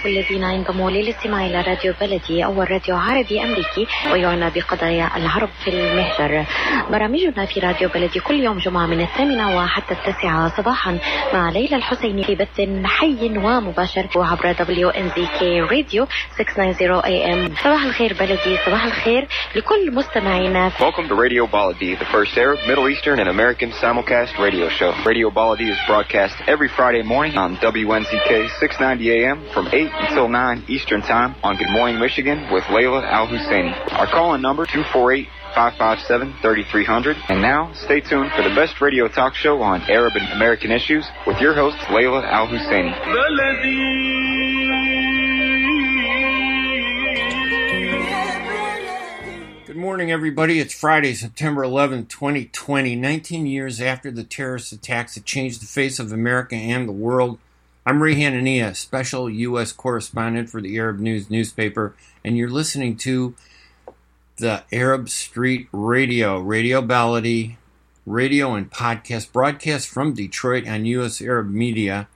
بكل الذين انضموا للاستماع إلى راديو بلدي اول راديو عربي أمريكي ويعنى بقضايا العرب في المهجر. برامجنا في راديو بلدي كل يوم جمعة من الثامنة وحتى التاسعة صباحا مع ليلى الحسيني في بث حي ومباشر عبر دبليو ان زي كي راديو 690 اي ام. صباح الخير بلدي صباح الخير لكل مستمعينا. Welcome to Radio Baladi, the first Arab, Middle Eastern, and American simulcast radio show. Radio Baladi is broadcast every Friday morning on WNZK 690 AM from 8 until 9 Eastern Time on Good Morning Michigan with Layla Al Husseini. Our call-in number 248 557 3300. And now, stay tuned for the best radio talk show on Arab and American issues with your host, Layla Al Husseini. Good morning, everybody. It's Friday, September 11, 2020, 19 years after the terrorist attacks that changed the face of America and the world. I'm Ray Hanania, special U.S. correspondent for the Arab News newspaper, and you're listening to the Arab Street Radio, Radio Baladi, radio and podcast broadcast from Detroit on U.S. Arab Media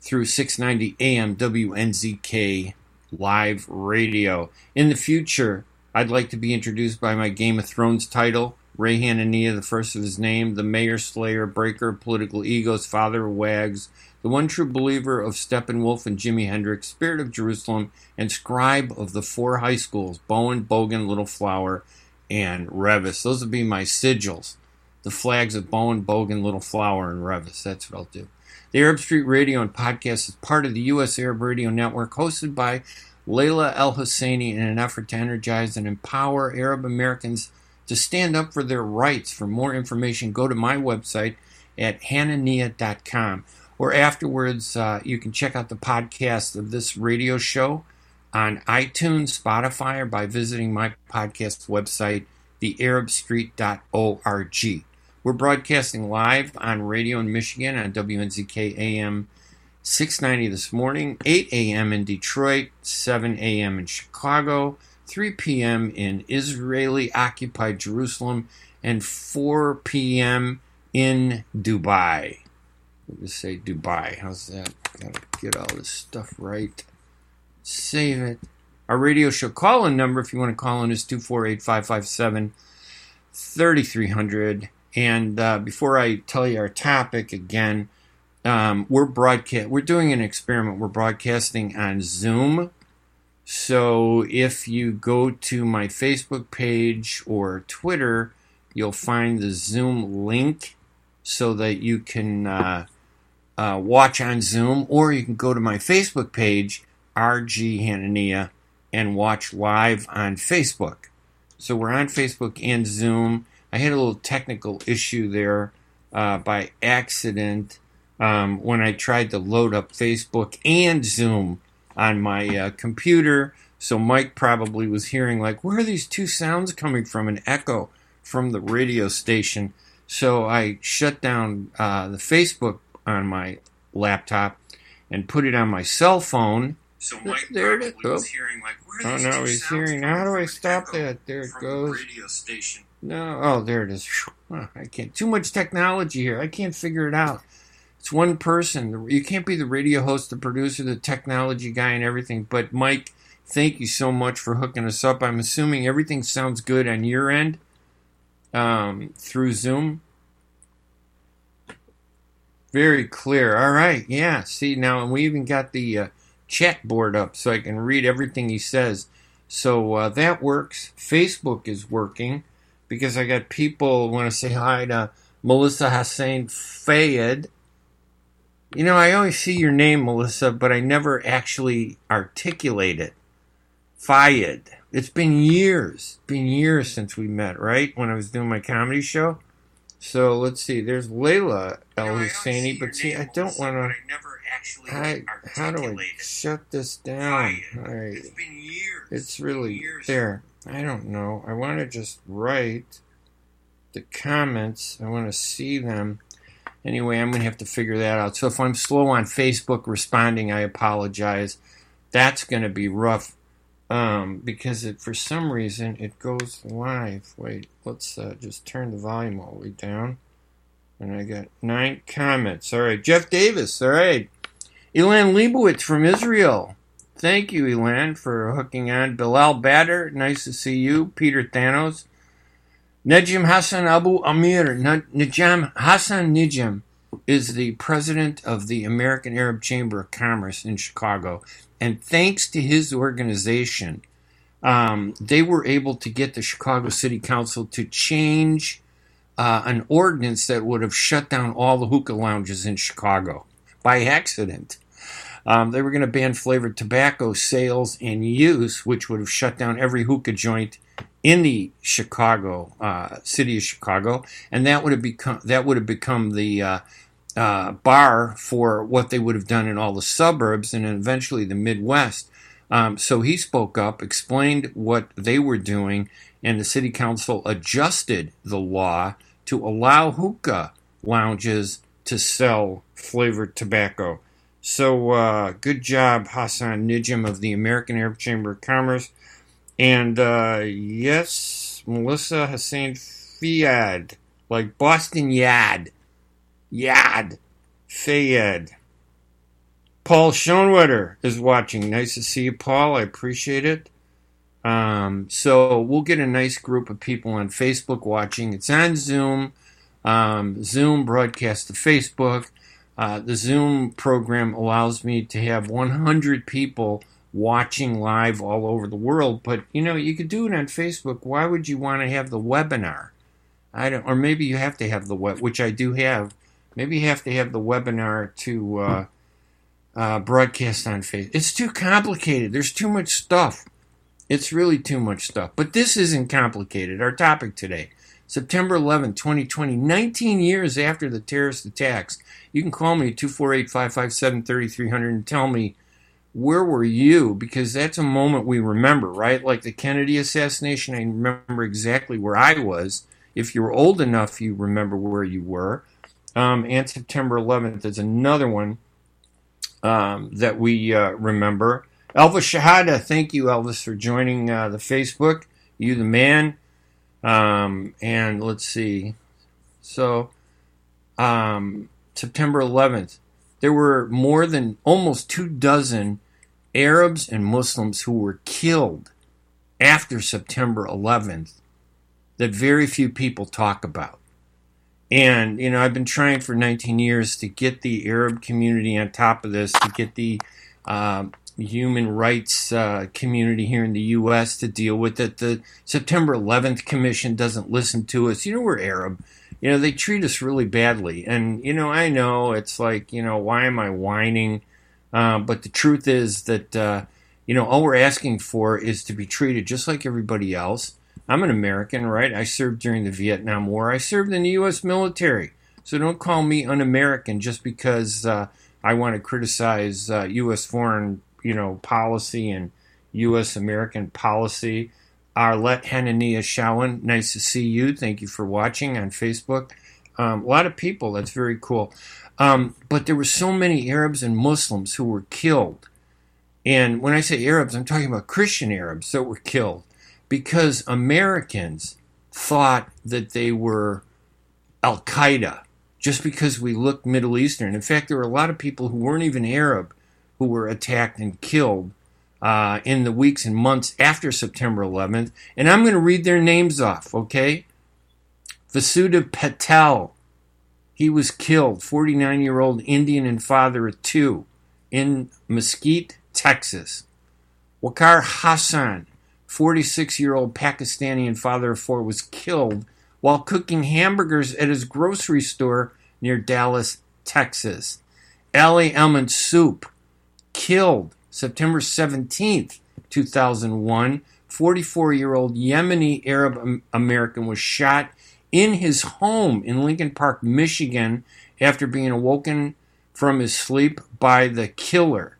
through 690 AM WNZK live radio. In the future, I'd like to be introduced by my Game of Thrones title, Ray Hanania, the first of his name, the mayor slayer, breaker political egos, father of wags, the one true believer of Steppenwolf and Jimi Hendrix, spirit of Jerusalem, and scribe of the four high schools, Bowen, Bogan, Little Flower, and Reavis. Those would be my sigils. The flags of Bowen, Bogan, Little Flower, and Reavis. That's what I'll do. The Arab Street Radio and Podcast is part of the U.S. Arab Radio Network, hosted by Layla El Husseini in an effort to energize and empower Arab Americans to stand up for their rights. For more information, go to my website at hanania.com. Or afterwards, uh, you can check out the podcast of this radio show on iTunes, Spotify, or by visiting my podcast website, thearabstreet.org. We're broadcasting live on radio in Michigan on WNZK AM 690 this morning, 8 a.m. in Detroit, 7 a.m. in Chicago, 3 p.m. in Israeli occupied Jerusalem, and 4 p.m. in Dubai. Just say Dubai. How's that? Gotta get all this stuff right. Save it. Our radio show call in number, if you want to call in, is 248 557 3300. And uh, before I tell you our topic again, um, we're broadcast. We're doing an experiment. We're broadcasting on Zoom. So if you go to my Facebook page or Twitter, you'll find the Zoom link so that you can uh, uh, watch on Zoom, or you can go to my Facebook page, RG Hanania, and watch live on Facebook. So we're on Facebook and Zoom. I had a little technical issue there uh, by accident um, when I tried to load up Facebook and Zoom on my uh, computer. So Mike probably was hearing, like, where are these two sounds coming from? An echo from the radio station. So I shut down uh, the Facebook on my laptop and put it on my cell phone. So Mike there it is. was hearing, like, where are oh, no, he's hearing. How do I stop that? There it goes. Radio station. No, oh, there it is. I can't. Too much technology here. I can't figure it out. It's one person. You can't be the radio host, the producer, the technology guy, and everything. But Mike, thank you so much for hooking us up. I'm assuming everything sounds good on your end um, through Zoom. Very clear. All right. Yeah. See now, we even got the uh, chat board up so I can read everything he says. So uh, that works. Facebook is working because I got people want to say hi to Melissa Hussein Fayed. You know, I always see your name, Melissa, but I never actually articulate it. Fayed. It's been years, been years since we met, right? When I was doing my comedy show. So let's see. There's Layla El Husseini, but see, I don't want to. I, how do I shut this down? All right. It's been years. It's really years. there. I don't know. I want to just write the comments. I want to see them. Anyway, I'm going to have to figure that out. So if I'm slow on Facebook responding, I apologize. That's going to be rough um, because it for some reason it goes live. Wait, let's uh, just turn the volume all the way down. And I got nine comments. All right, Jeff Davis. All right, Elan Leibowitz from Israel. Thank you, Elan, for hooking on. Bilal Bader, nice to see you. Peter Thanos. Najim Hassan Abu Amir. Najam Hassan Najim is the president of the American Arab Chamber of Commerce in Chicago. And thanks to his organization, um, they were able to get the Chicago City Council to change uh, an ordinance that would have shut down all the hookah lounges in Chicago by accident. Um, they were going to ban flavored tobacco sales and use, which would have shut down every hookah joint in the Chicago uh, city of Chicago, and that would have become that would have become the uh, uh, bar for what they would have done in all the suburbs and eventually the Midwest. Um, so he spoke up, explained what they were doing, and the city council adjusted the law to allow hookah lounges to sell flavored tobacco. So uh, good job, Hassan Nijim of the American Arab Chamber of Commerce. And uh, yes, Melissa Hassan Fiad, like Boston Yad. Yad. Fayed. Paul Schoenwetter is watching. Nice to see you, Paul. I appreciate it. Um, so we'll get a nice group of people on Facebook watching. It's on Zoom. Um, Zoom broadcasts to Facebook. Uh, the Zoom program allows me to have 100 people watching live all over the world. But you know, you could do it on Facebook. Why would you want to have the webinar? I don't, or maybe you have to have the web, which I do have. Maybe you have to have the webinar to uh, uh, broadcast on Facebook. It's too complicated. There's too much stuff. It's really too much stuff. But this isn't complicated. Our topic today September 11, 2020, 19 years after the terrorist attacks. You can call me at 248 557 3300 and tell me where were you? Because that's a moment we remember, right? Like the Kennedy assassination, I remember exactly where I was. If you're old enough, you remember where you were. Um, and September 11th is another one um, that we uh, remember. Elvis Shahada, thank you, Elvis, for joining uh, the Facebook. You the man. Um, and let's see. So, um, September 11th, there were more than almost two dozen Arabs and Muslims who were killed after September 11th that very few people talk about. And, you know, I've been trying for 19 years to get the Arab community on top of this, to get the uh, human rights uh, community here in the U.S. to deal with it. The September 11th Commission doesn't listen to us. You know, we're Arab. You know, they treat us really badly. And, you know, I know it's like, you know, why am I whining? Uh, but the truth is that, uh, you know, all we're asking for is to be treated just like everybody else. I'm an American, right? I served during the Vietnam War. I served in the U.S. military. So don't call me un American just because uh, I want to criticize U.S. Uh, foreign you know, policy and U.S. American policy. Arlette Hanania Shawan, nice to see you. Thank you for watching on Facebook. Um, a lot of people, that's very cool. Um, but there were so many Arabs and Muslims who were killed. And when I say Arabs, I'm talking about Christian Arabs that were killed because Americans thought that they were Al Qaeda just because we looked Middle Eastern. In fact, there were a lot of people who weren't even Arab who were attacked and killed uh, in the weeks and months after September 11th. And I'm going to read their names off, okay? Vasudha Patel. He was killed, 49 year old Indian and father of two, in Mesquite, Texas. Waqar Hassan, 46 year old Pakistani and father of four, was killed while cooking hamburgers at his grocery store near Dallas, Texas. Ali Almansoop, killed September 17th, 2001. 44 year old Yemeni Arab American was shot in his home in Lincoln Park, Michigan, after being awoken from his sleep by the killer.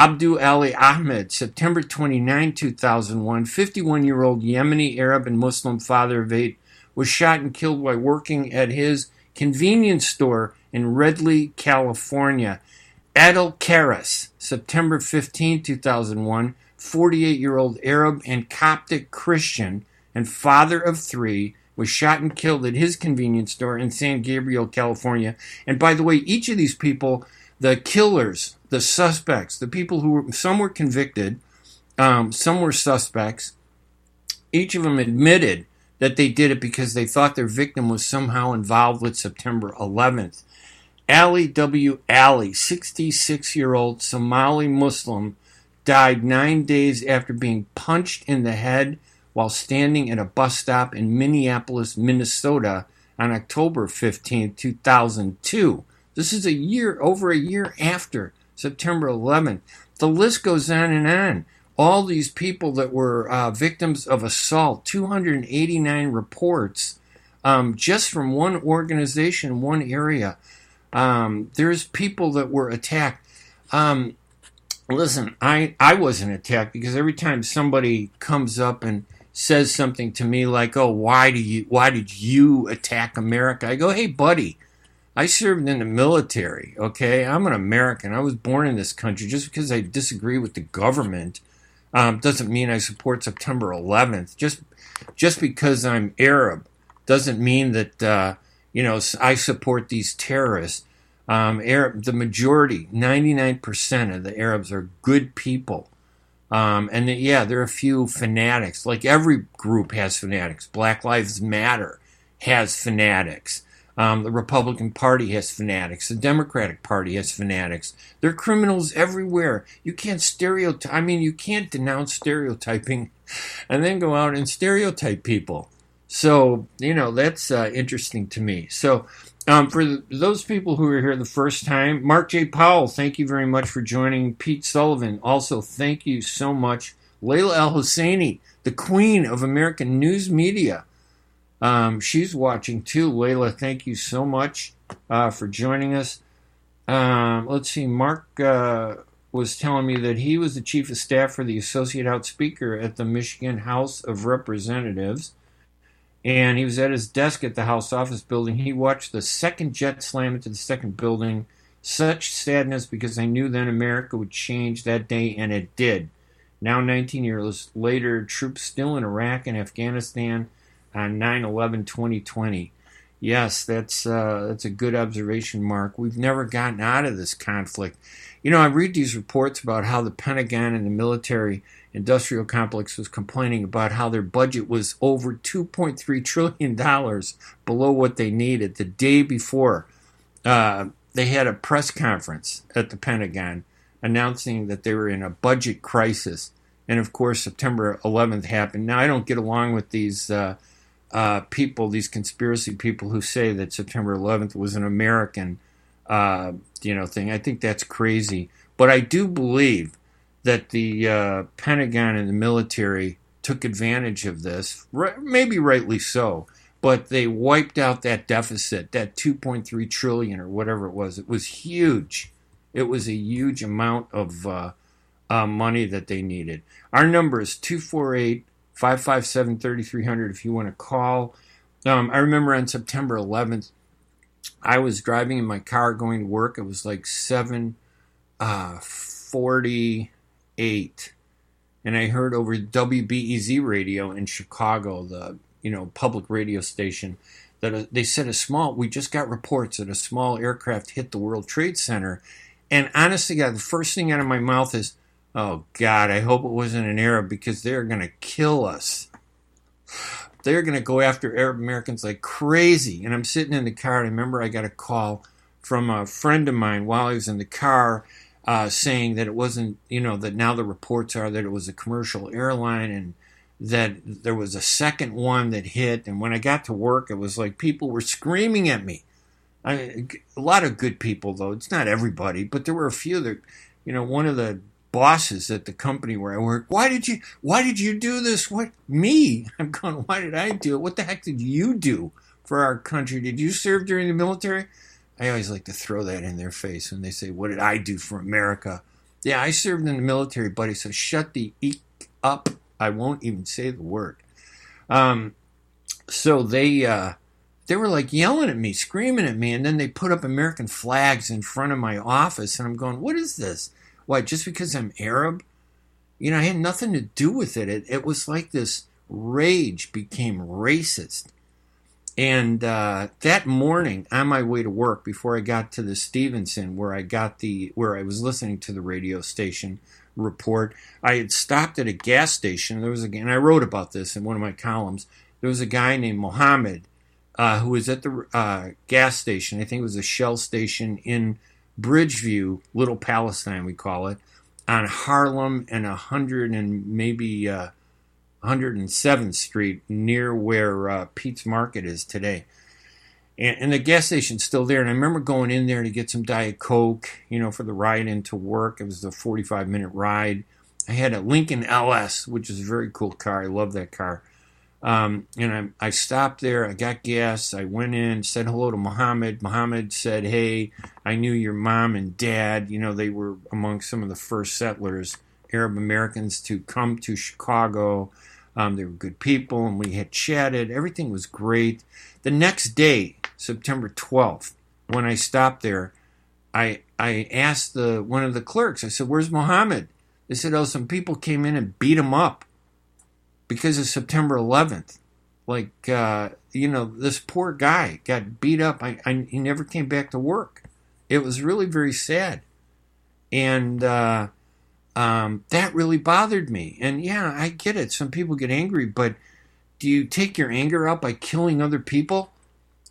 Abdul Ali Ahmed, September 29, 2001, 51 year old Yemeni Arab and Muslim father of eight, was shot and killed while working at his convenience store in Reedley, California. Adel Karas, September 15, 2001, 48 year old Arab and Coptic Christian and father of three, was shot and killed at his convenience store in San Gabriel, California. And by the way, each of these people the killers, the suspects, the people who were, some were convicted, um, some were suspects. Each of them admitted that they did it because they thought their victim was somehow involved with September 11th. Ali W. Ali, 66 year old Somali Muslim, died nine days after being punched in the head while standing at a bus stop in Minneapolis, Minnesota on October 15, 2002. This is a year, over a year after September 11th. The list goes on and on. All these people that were uh, victims of assault, 289 reports um, just from one organization, one area. Um, there's people that were attacked. Um, listen, I, I wasn't attacked because every time somebody comes up and says something to me like, "Oh, why do you why did you attack America?" I go, "Hey, buddy, I served in the military, okay? I'm an American. I was born in this country. Just because I disagree with the government um, doesn't mean I support September 11th. Just just because I'm Arab doesn't mean that uh, you know I support these terrorists. Um, Arab, the majority, 99% of the Arabs are good people. Um, and yeah, there are a few fanatics. Like every group has fanatics. Black Lives Matter has fanatics. Um, the Republican Party has fanatics. The Democratic Party has fanatics. There are criminals everywhere. You can't stereotype. I mean, you can't denounce stereotyping and then go out and stereotype people. So, you know, that's uh, interesting to me. So, um, for the, those people who are here the first time, Mark J. Powell, thank you very much for joining. Pete Sullivan, also thank you so much. Layla Al Husseini, the queen of American news media. Um, she's watching too. Layla, thank you so much uh, for joining us. Um, let's see, Mark uh, was telling me that he was the chief of staff for the associate house speaker at the Michigan House of Representatives and he was at his desk at the House office building. He watched the second jet slam into the second building. Such sadness because I knew then America would change that day, and it did. Now, 19 years later, troops still in Iraq and Afghanistan on 9 11 2020. Yes, that's, uh, that's a good observation, Mark. We've never gotten out of this conflict. You know, I read these reports about how the Pentagon and the military industrial complex was complaining about how their budget was over $2.3 trillion below what they needed the day before. Uh, they had a press conference at the Pentagon announcing that they were in a budget crisis. And of course, September 11th happened. Now, I don't get along with these uh, uh, people, these conspiracy people who say that September 11th was an American, uh, you know, thing. I think that's crazy. But I do believe that the uh, Pentagon and the military took advantage of this, maybe rightly so, but they wiped out that deficit, that 2.3 trillion or whatever it was. It was huge. It was a huge amount of uh, uh, money that they needed. Our number is 248 557 3300 if you want to call. Um, I remember on September 11th, I was driving in my car going to work. It was like 7 uh, 40 eight, and I heard over WBEZ radio in Chicago, the you know public radio station, that they said a small. We just got reports that a small aircraft hit the World Trade Center, and honestly, God, the first thing out of my mouth is, "Oh God, I hope it wasn't an Arab because they're gonna kill us." They're going to go after Arab Americans like crazy. And I'm sitting in the car, and I remember I got a call from a friend of mine while I was in the car uh, saying that it wasn't, you know, that now the reports are that it was a commercial airline and that there was a second one that hit. And when I got to work, it was like people were screaming at me. I, a lot of good people, though. It's not everybody, but there were a few that, you know, one of the bosses at the company where I work, why did you, why did you do this? What, me? I'm going, why did I do it? What the heck did you do for our country? Did you serve during the military? I always like to throw that in their face when they say, What did I do for America? Yeah, I served in the military, buddy, so shut the eek up. I won't even say the word. Um, so they uh, they were like yelling at me, screaming at me, and then they put up American flags in front of my office, and I'm going, "What is this? Why? Just because I'm Arab? You know, I had nothing to do with it. It, it was like this rage became racist, And uh, that morning, on my way to work, before I got to the Stevenson, where I got the where I was listening to the radio station report, I had stopped at a gas station. There was a, and I wrote about this in one of my columns. There was a guy named Mohammed uh, who was at the uh, gas station. I think it was a Shell station in Bridgeview, Little Palestine, we call it, on Harlem and a hundred and maybe uh, 107th Street, near where uh, Pete's Market is today. And, and, the gas station's still there. And I remember going in there to get some Diet Coke, you know, for the ride into work. It was a 45 minute ride. I had a Lincoln LS, which is a very cool car. I love that car. Um, and I, I, stopped there. I got gas. I went in, said hello to Muhammad. Muhammad said, Hey, I knew your mom and dad. You know, they were among some of the first settlers, Arab Americans, to come to Chicago. Um, they were good people, and we had chatted. Everything was great. The next day, September 12th, when I stopped there, I I asked the one of the clerks. I said, "Where's Muhammad?" They said, "Oh, some people came in and beat him up because of September 11th. Like, uh, you know, this poor guy got beat up. I, I, he never came back to work. It was really very sad, and uh, um, that really bothered me. And yeah, I get it. Some people get angry, but do you take your anger out by killing other people?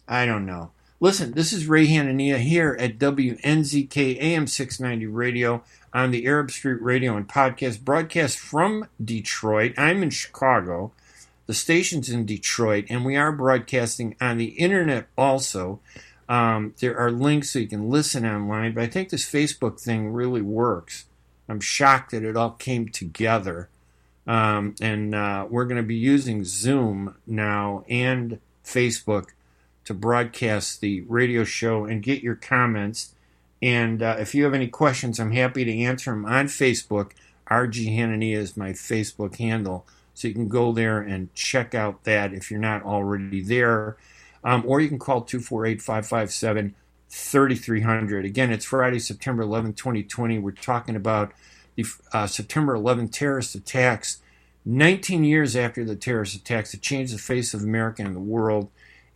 I don't know. Listen, this is Ray Hanania here at WNZK AM 690 Radio on the Arab Street Radio and Podcast, broadcast from Detroit. I'm in Chicago. The station's in Detroit, and we are broadcasting on the internet also. Um, there are links so you can listen online, but I think this Facebook thing really works. I'm shocked that it all came together. Um, and uh, we're going to be using Zoom now and Facebook to broadcast the radio show and get your comments. And uh, if you have any questions, I'm happy to answer them on Facebook. RG Hanania is my Facebook handle. So you can go there and check out that if you're not already there. Um, or you can call 248 557 3300. Again, it's Friday, September 11, 2020. We're talking about the uh, September 11 terrorist attacks. 19 years after the terrorist attacks that changed the face of America and the world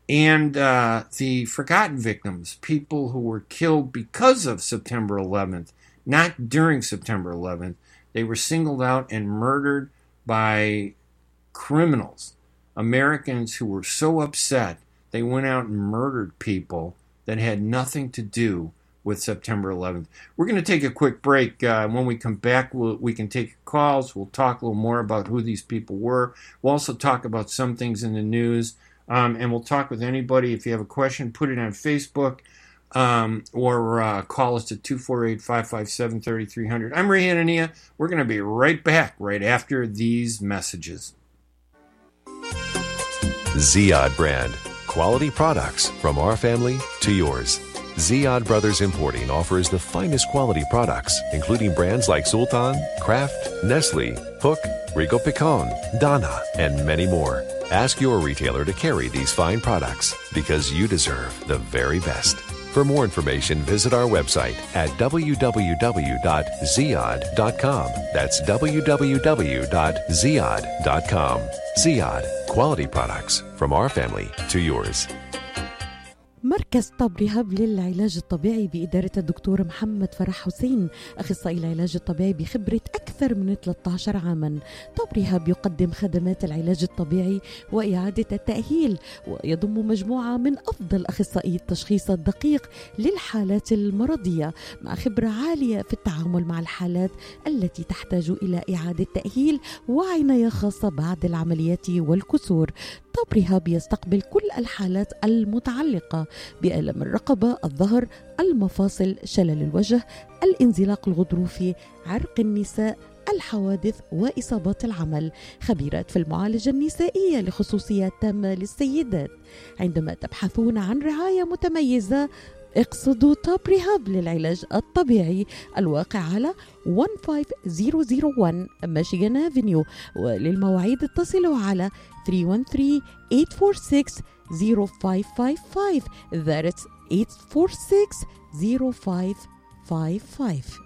and uh, the forgotten victims, people who were killed because of September 11th, not during September 11th. They were singled out and murdered by criminals, Americans who were so upset they went out and murdered people that had nothing to do with September 11th. We're going to take a quick break. Uh, when we come back, we'll, we can take calls. We'll talk a little more about who these people were. We'll also talk about some things in the news. Um, and we'll talk with anybody. If you have a question, put it on Facebook um, or uh, call us at 248 557 3300. I'm Ray Hanania. We're going to be right back right after these messages. Ziyad brand quality products from our family to yours. Ziyad Brothers Importing offers the finest quality products, including brands like Sultan, Kraft, Nestle, Hook, Rico Picon, Donna, and many more. Ask your retailer to carry these fine products because you deserve the very best. For more information, visit our website at www.ziyad.com. That's www.ziyad.com. Ziyad, quality products from our family to yours. مركز طب رهاب للعلاج الطبيعي بإدارة الدكتور محمد فرح حسين أخصائي العلاج الطبيعي بخبرة أكثر من 13 عاما. طب رهاب يقدم خدمات العلاج الطبيعي وإعادة التأهيل ويضم مجموعة من أفضل أخصائي التشخيص الدقيق للحالات المرضية مع خبرة عالية في التعامل مع الحالات التي تحتاج إلى إعادة تأهيل وعناية خاصة بعد العمليات والكسور. طب رهاب يستقبل كل الحالات المتعلقة بألم الرقبة، الظهر، المفاصل، شلل الوجه، الانزلاق الغضروفي، عرق النساء، الحوادث وإصابات العمل. خبيرات في المعالجة النسائية لخصوصيات تامة للسيدات. عندما تبحثون عن رعاية متميزة اقصدوا توب ريهاب للعلاج الطبيعي الواقع على 15001 ميشيغان افنيو وللمواعيد اتصلوا على 313 846 0555 that's 846 0555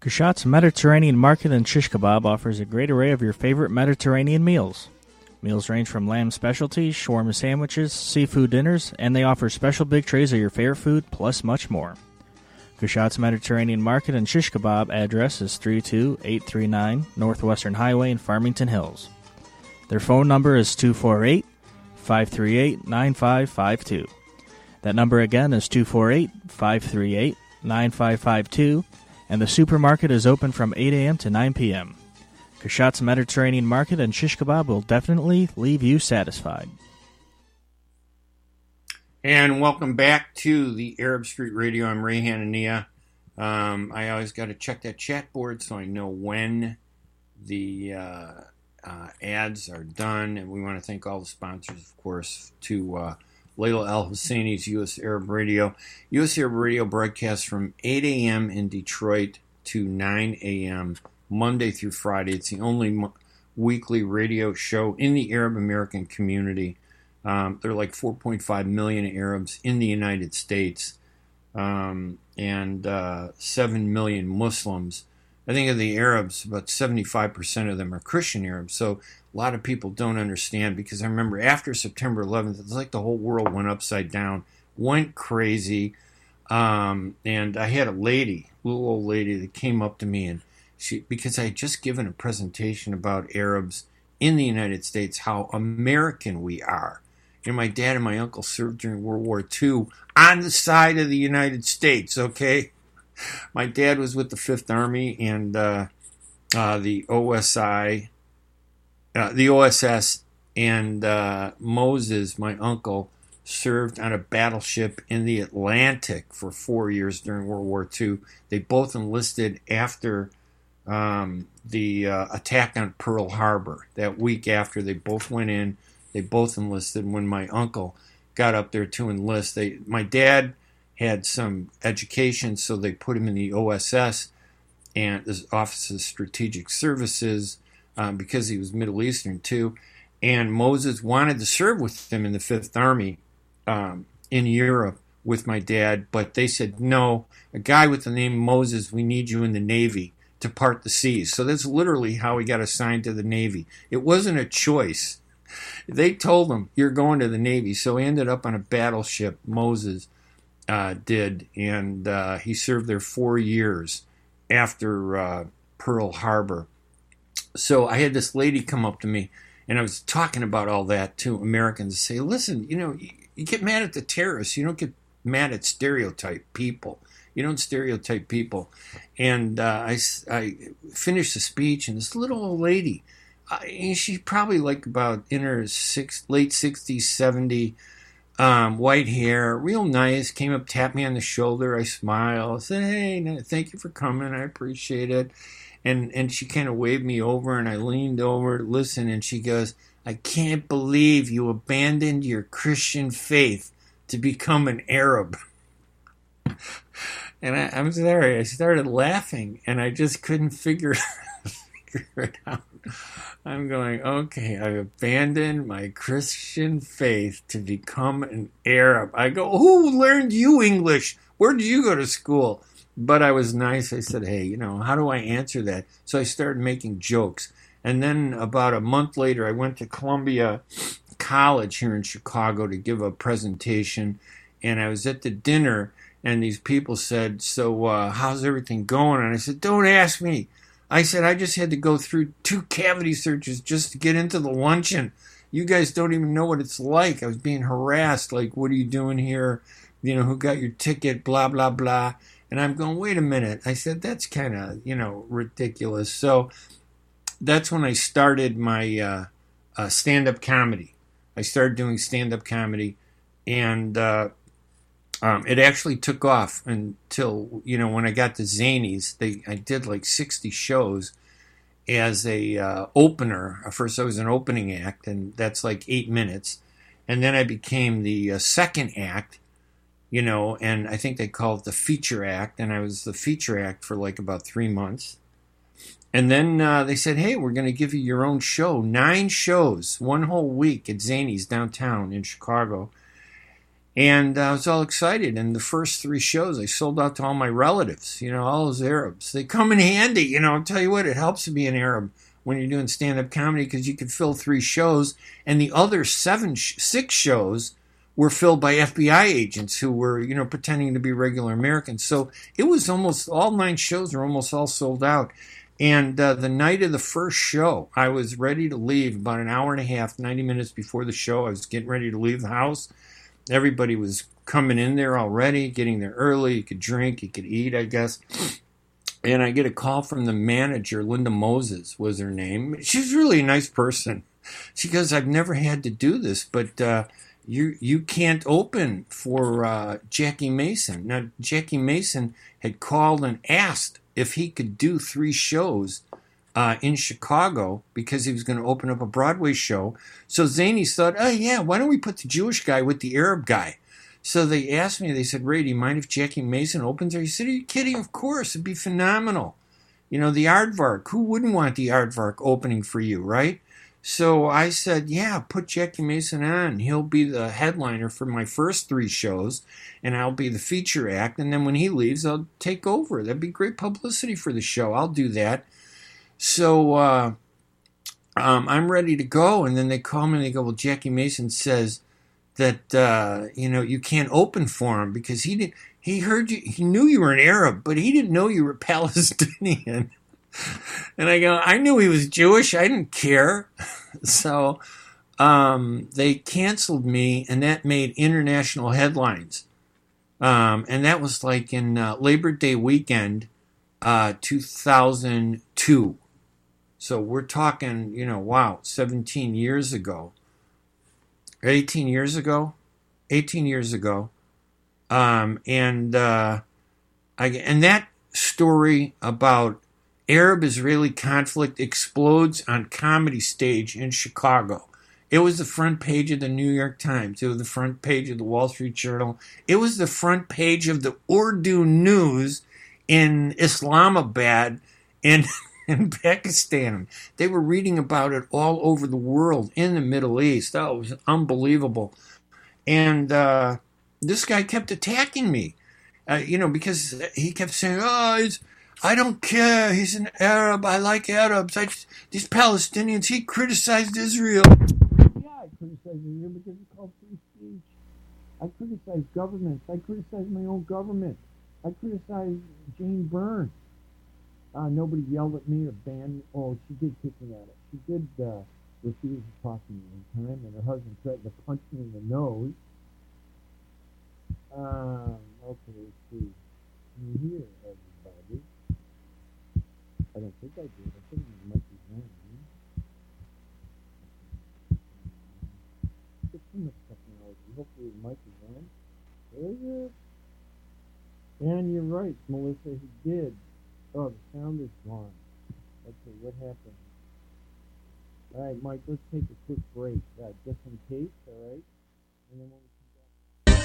Kushat's Mediterranean Market and Shish Kebab offers a great array of your favorite Mediterranean meals. Meals range from lamb specialties, shawarma sandwiches, seafood dinners, and they offer special big trays of your favorite food, plus much more. Kushat's Mediterranean Market and Shish Kebab address is 32839 Northwestern Highway in Farmington Hills. Their phone number is 248 538 9552. That number again is 248 538 9552, and the supermarket is open from 8 a.m. to 9 p.m. Kashat's Mediterranean Market and Shish Kebab will definitely leave you satisfied. And welcome back to the Arab Street Radio. I'm Ray Hanania. Um, I always got to check that chat board so I know when the uh, uh, ads are done. And we want to thank all the sponsors, of course, to uh, Layla Al Husseini's U.S. Arab Radio. U.S. Arab Radio broadcasts from 8 a.m. in Detroit to 9 a.m. Monday through Friday. It's the only mo- weekly radio show in the Arab American community. Um, there are like 4.5 million Arabs in the United States um, and uh, 7 million Muslims. I think of the Arabs, about 75% of them are Christian Arabs. So a lot of people don't understand because I remember after September 11th, it's like the whole world went upside down, went crazy. Um, and I had a lady, a little old lady, that came up to me and she, because I had just given a presentation about Arabs in the United States, how American we are. And my dad and my uncle served during World War II on the side of the United States, okay? My dad was with the Fifth Army and uh, uh, the OSI, uh, the OSS, and uh, Moses, my uncle, served on a battleship in the Atlantic for four years during World War II. They both enlisted after um, the uh, attack on Pearl Harbor. That week after, they both went in. They both enlisted. When my uncle got up there to enlist, they my dad had some education, so they put him in the OSS and the Office of Strategic Services um, because he was Middle Eastern too. And Moses wanted to serve with them in the Fifth Army um, in Europe with my dad, but they said no. A guy with the name Moses, we need you in the Navy to part the seas. So that's literally how he got assigned to the Navy. It wasn't a choice. They told him, You're going to the Navy. So he ended up on a battleship, Moses uh, did, and uh, he served there four years after uh, Pearl Harbor. So I had this lady come up to me, and I was talking about all that to Americans. Say, listen, you know, you, get mad at the terrorists, you don't get mad at stereotype people. You don't stereotype people. And uh, I, I finished the speech, and this little old lady, uh, she's probably like about in her six, late 60s, 70, um, white hair, real nice, came up, tapped me on the shoulder. I smiled, said, Hey, thank you for coming. I appreciate it. And, and she kind of waved me over, and I leaned over to listen, and she goes, I can't believe you abandoned your Christian faith to become an Arab. and I, am sorry, I started laughing and I just couldn't figure, figure it out. I'm going, okay, I abandoned my Christian faith to become an Arab. I go, who learned you English? Where did you go to school? But I was nice. I said, hey, you know, how do I answer that? So I started making jokes. And then about a month later, I went to Columbia College here in Chicago to give a presentation. And I was at the dinner and these people said, "So uh, how's everything going?" And I said, "Don't ask me." I said, "I just had to go through two cavity searches just to get into the luncheon. You guys don't even know what it's like. I was being harassed. Like, what are you doing here? You know, who got your ticket? Blah blah blah." And I'm going, "Wait a minute." I said, "That's kind of you know ridiculous." So that's when I started my uh, uh, stand-up comedy. I started doing stand-up comedy, and uh, um, it actually took off until you know when I got to Zanies. They I did like sixty shows as a uh, opener. First, I was an opening act, and that's like eight minutes, and then I became the uh, second act. You know, and I think they call it the feature act, and I was the feature act for like about three months. And then uh, they said, "Hey, we're going to give you your own show. Nine shows, one whole week at Zanies downtown in Chicago." And I was all excited. And the first three shows, I sold out to all my relatives, you know, all those Arabs. They come in handy, you know, I'll tell you what, it helps to be an Arab. when you're doing stand-up comedy because you could fill three shows, and the other seven, six shows were filled by FBI agents who were, you know, pretending to be regular Americans. So it was almost all nine shows were almost all sold out. And uh, the night of the first show, I was ready to leave about an hour and a half, 90 minutes before the show. I was getting ready to leave the house. Everybody was coming in there already, getting there early. You could drink, you could eat, I guess. And I get a call from the manager, Linda Moses was her name. She's really a nice person. She goes, I've never had to do this, but uh, you you can't open for uh, Jackie Mason. Now Jackie Mason had called and asked if he could do three shows uh, in Chicago because he was going to open up a Broadway show. So Zanies thought, oh yeah, why don't we put the Jewish guy with the Arab guy? So they asked me, they said, Ray, do you mind if Jackie Mason opens there? He said, Are you kidding? Of course, it'd be phenomenal. You know, the Aardvark, who wouldn't want the Aardvark opening for you, right? So I said, yeah, put Jackie Mason on. He'll be the headliner for my first three shows, and I'll be the feature act. And then when he leaves, I'll take over. That'd be great publicity for the show. I'll do that. So uh, um, I'm ready to go. And then they call me and they go, well, Jackie Mason says that, uh, you know, you can't open for him because he didn't. He heard you. He knew you were an Arab, but he didn't know you were Palestinian. and I go, I knew he was Jewish. I didn't care. so um, they canceled me, and that made international headlines. Um, and that was like in uh, Labor Day weekend, uh, 2002. So we're talking, you know, wow, 17 years ago, 18 years ago, 18 years ago. Um, and uh, I, and that story about Arab Israeli conflict explodes on comedy stage in Chicago. It was the front page of the New York Times. It was the front page of the Wall Street Journal. It was the front page of the Urdu News in Islamabad in, in Pakistan. They were reading about it all over the world in the Middle East. It was unbelievable. And uh, this guy kept attacking me, uh, you know, because he kept saying, oh, I don't care. He's an Arab. I like Arabs. I these Palestinians. He criticized Israel. Yeah, I criticize Israel because it's called free speech. I criticize governments. I criticize my own government. I criticize Jane Byrne. Uh, nobody yelled at me or banned me. Oh, she did kick me at it. She did uh, refuse to talk to me one time, and her husband threatened to punch me in the nose. Um, okay, let's see. Can you hear everybody? I don't think I did. I think it might be wrong. Too much technology. Hopefully it might be wrong. Is it? And you're right, Melissa, he did. Oh, the sound is gone. Okay, what happened? All right, Mike, let's take a quick break, uh, just in case, all right? And then come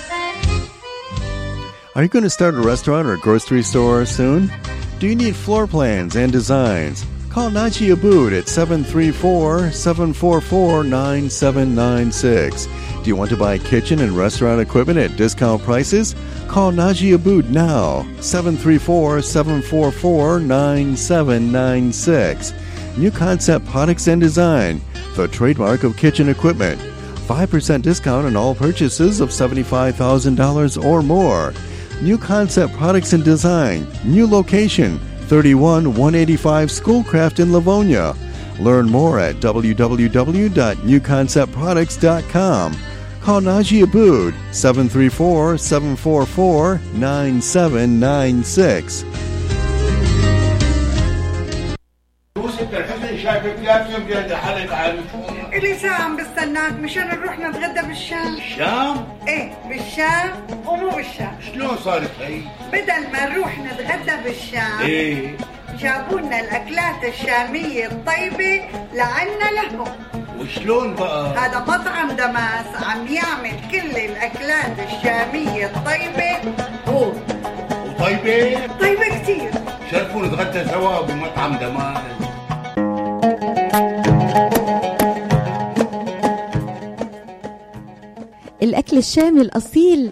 back. Are you going to start a restaurant or a grocery store soon? Do you need floor plans and designs? Call Najee Abood at 734 744 9796. Do you want to buy kitchen and restaurant equipment at discount prices? Call Najee Abood now, 734 744 9796. New Concept Products and Design, the trademark of kitchen equipment. 5% discount on all purchases of $75,000 or more. New Concept Products and Design, new location, 31 185 Schoolcraft in Livonia. Learn more at www.newconceptproducts.com. Call Najee Abood 734 744 9796. يوسف الحسن شايفك لازم جاي حالك عن إلي ساعة عم بستناك مشان نروح نتغدى بالشام الشام إيه بالشام ومو بالشام شلون صارت هي؟ بدل ما نروح نتغدى بالشام ايه جابوا لنا الأكلات الشامية الطيبة لعنا لهم وشلون بقى؟ هذا مطعم دماس عم يعمل كل الأكلات الشامية الطيبة هو وطيبة؟ طيبة كتير شرفوا نتغدى سوا بمطعم دماس الأكل الشامي الأصيل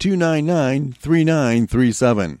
299 3937.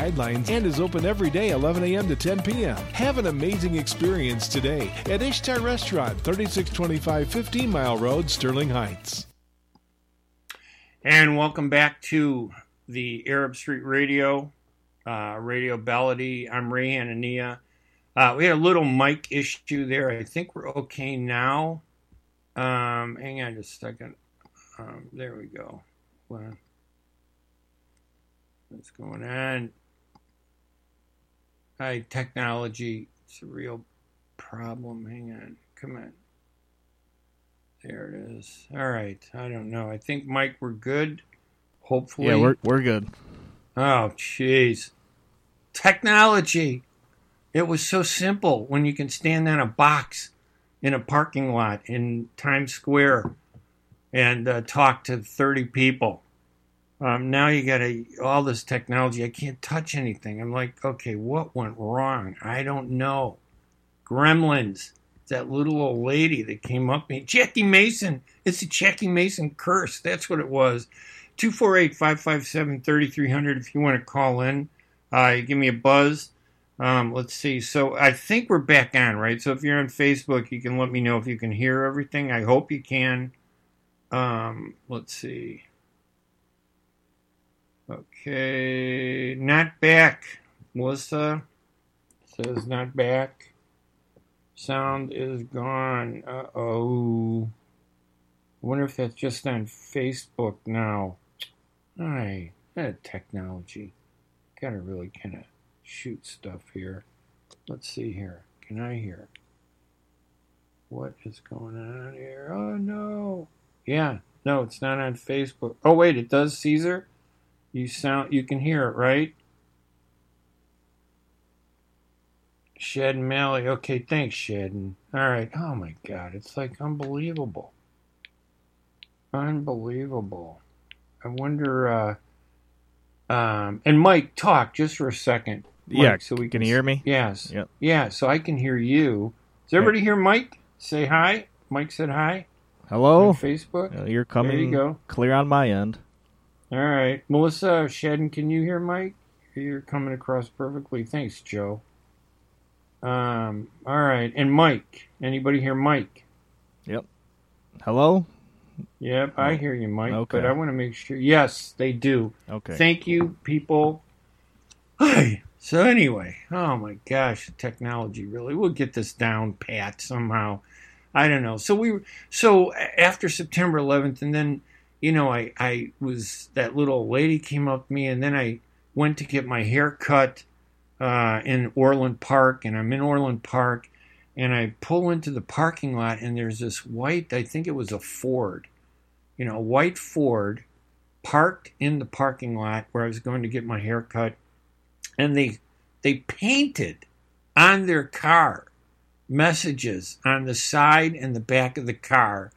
and is open every day 11 a.m. to 10 p.m. Have an amazing experience today at Ishtar Restaurant, 3625 15 Mile Road, Sterling Heights. And welcome back to the Arab Street Radio, uh, Radio Ballady. I'm Ray Hanania. Uh, we had a little mic issue there. I think we're okay now. Um, hang on just a second. Um, there we go. What's going on? Hi, technology. It's a real problem. Hang on. Come on. There it is. All right. I don't know. I think Mike, we're good. Hopefully. Yeah, we're we're good. Oh, jeez. Technology. It was so simple when you can stand on a box in a parking lot in Times Square and uh, talk to 30 people. Um, now you got all this technology. I can't touch anything. I'm like, okay, what went wrong? I don't know. Gremlins. That little old lady that came up me. Jackie Mason. It's a Jackie Mason curse. That's what it was. 248 557 3300 if you want to call in. Uh, give me a buzz. Um, let's see. So I think we're back on, right? So if you're on Facebook, you can let me know if you can hear everything. I hope you can. Um, let's see. Okay, not back. Melissa says not back. Sound is gone. Uh oh. Wonder if that's just on Facebook now. Aye, that technology. Gotta really kind of shoot stuff here. Let's see here. Can I hear? What is going on here? Oh no. Yeah, no, it's not on Facebook. Oh wait, it does, Caesar. You sound. You can hear it, right? Shed and Mally. Okay, thanks, Shed. All right. Oh my God, it's like unbelievable. Unbelievable. I wonder. uh um, and Mike, talk just for a second. Mike, yeah, so we can you hear me? Yes. Yep. Yeah, so I can hear you. Does everybody hear Mike? Say hi. Mike said hi. Hello. On Facebook. Uh, you're coming There you go. clear on my end. All right, Melissa Shedden, can you hear Mike? You're coming across perfectly. Thanks, Joe. Um. All right, and Mike. Anybody hear Mike? Yep. Hello. Yep, I hear you, Mike. Okay. But I want to make sure. Yes, they do. Okay. Thank you, people. Hi. So anyway, oh my gosh, technology really. We'll get this down pat somehow. I don't know. So we so after September 11th, and then you know I I was that little lady came up to me, and then I went to get my hair cut uh, in Orland Park, and I'm in Orland Park, and I pull into the parking lot, and there's this white, I think it was a Ford, you know, a white Ford parked in the parking lot where I was going to get my hair cut, and they they painted on their car messages on the side and the back of the car.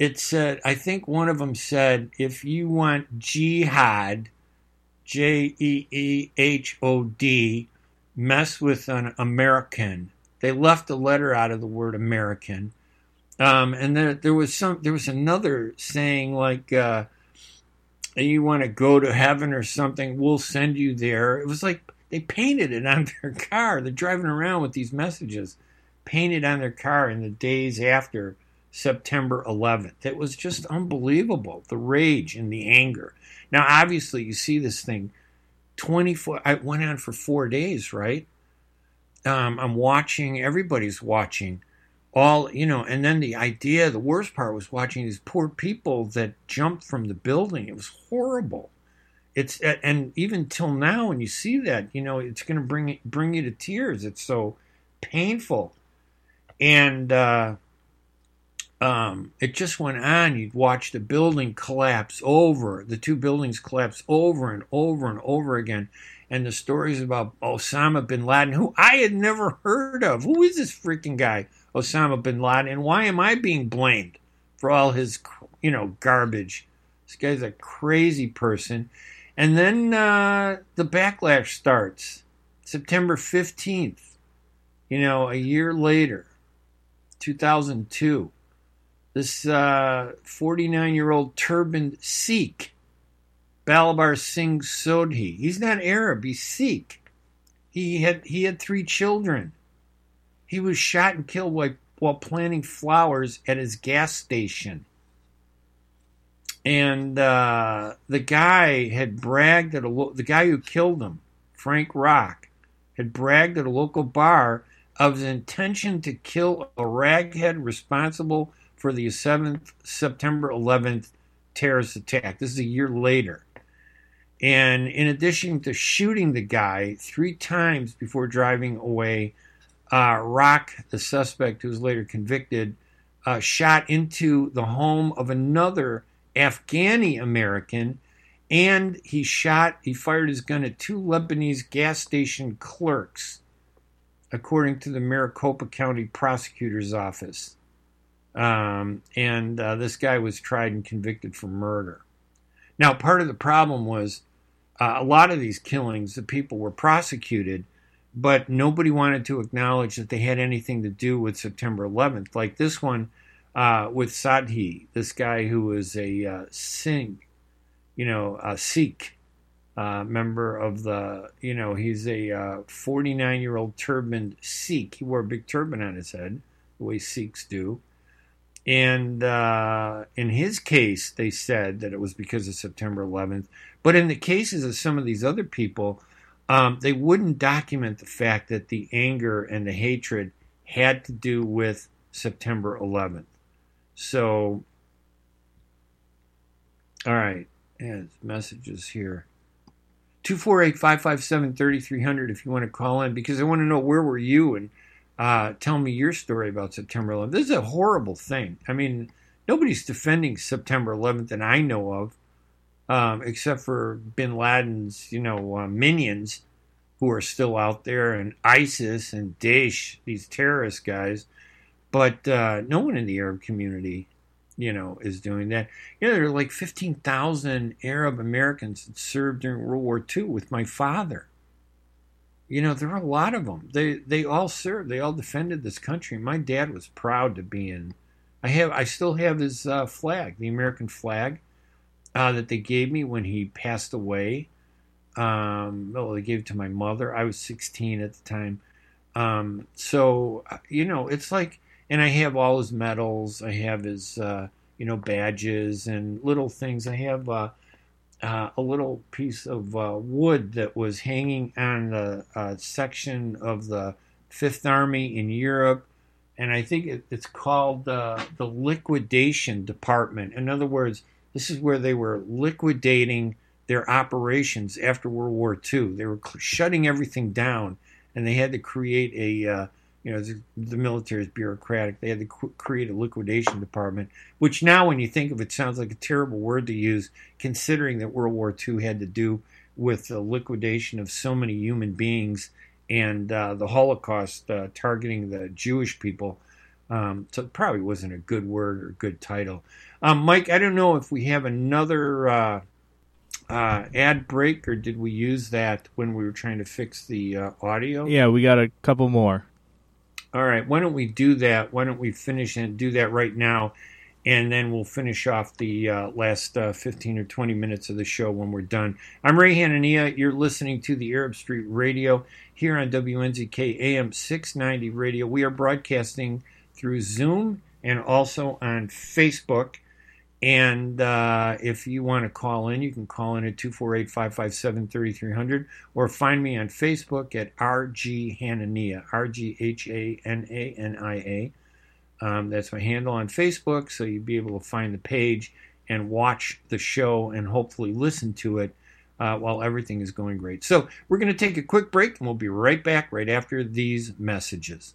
It said, I think one of them said, if you want jihad, J E E H O D, mess with an American. They left a letter out of the word American. Um, and then there was some, there was another saying like, uh, you want to go to heaven or something, we'll send you there. It was like they painted it on their car. They're driving around with these messages painted on their car in the days after September 11th. It was just unbelievable the rage and the anger. Now, obviously, you see this thing 24, I went on for four days, right? Um, I'm watching, everybody's watching all, you know, and then the idea, the worst part was watching these poor people that jumped from the building. It was horrible. It's, and even till now, when you see that, you know, it's going to bring, bring you to tears. It's so painful. And, uh, um, it just went on. You'd watch the building collapse over, the two buildings collapse over and over and over again. And the stories about Osama bin Laden, who I had never heard of. Who is this freaking guy, Osama bin Laden? And why am I being blamed for all his, you know, garbage? This guy's a crazy person. And then uh, the backlash starts September 15th, you know, a year later, 2002 this 49 uh, year old turbaned Sikh, Balbir Singh Sodhi. He's not Arab, he's Sikh. He had, he had three children. He was shot and killed while, while planting flowers at his gas station. And uh, the guy had bragged at a lo- the guy who killed him, Frank Rock, had bragged at a local bar of his intention to kill a raghead responsible for the 7th September 11th terrorist attack. This is a year later. And in addition to shooting the guy three times before driving away, uh, Rock, the suspect who was later convicted, uh, shot into the home of another Afghani American, and he shot, he fired his gun at two Lebanese gas station clerks, according to the Maricopa County Prosecutor's Office. Um, and uh, this guy was tried and convicted for murder. Now, part of the problem was uh, a lot of these killings, the people were prosecuted, but nobody wanted to acknowledge that they had anything to do with September 11th. Like this one uh, with Sodhi, this guy who was a uh, Singh, you know, a Sikh. Uh, member of the, you know, he's a 49 uh, year old turbaned Sikh. He wore a big turban on his head, the way Sikhs do. And uh, in his case, they said that it was because of September 11th. But in the cases of some of these other people, um, they wouldn't document the fact that the anger and the hatred had to do with September 11th. So, all right, yeah, messages here. 248 557 3300 if you want to call in because I want to know where were you and uh, tell me your story about September 11th. This is a horrible thing. I mean, nobody's defending September 11th that I know of, um, except for Bin Laden's, you know, uh, minions who are still out there, and ISIS and Daesh, these terrorist guys. But uh, no one in the Arab community, you know, is doing that. You know, there are like 15,000 Arab Americans that served during World War II with my father. You know, there are a lot of them. They they all served. They all defended this country. My dad was proud to be in. I have. I still have his uh, flag, the American flag, uh, that they gave me when he passed away. Um, well, they gave it to my mother. I was 16 at the time. Um, so uh, you know, it's like, and I have all his medals. I have his, uh, you know, badges and little things. I have uh, a little piece of uh, wood that was hanging on the uh, section of the Fifth Army in Europe and I think it, it's called uh, the liquidation department. In other words, this is where they were liquidating their operations after World War II. They were shutting everything down, and they had to create a uh, you know the, the, military is bureaucratic. They had to create a liquidation department, which now, when you think of it, sounds like a terrible word to use, considering that World War II had to do with the liquidation of so many human beings and uh, the Holocaust uh, targeting the Jewish people. Um, so it probably wasn't a good word or good title. Um, Mike, I don't know if we have another uh, uh ad break or did we use that when we were trying to fix the uh, audio? Yeah, we got a couple more. All right, why don't we do that? Why don't we finish and do that right now? and then we'll finish off the uh, last uh, 15 or 20 minutes of the show when we're done. I'm Ray Hanania. You're listening to the Arab Street Radio here on WNZK AM 690 Radio. We are broadcasting through Zoom and also on Facebook. And uh, if you want to call in, you can call in at 248 557 3300 or find me on Facebook at RG Hanania, R G H A N A N I A. Um, that's my handle on Facebook, so you'll be able to find the page and watch the show and hopefully listen to it uh, while everything is going great. So, we're going to take a quick break and we'll be right back right after these messages.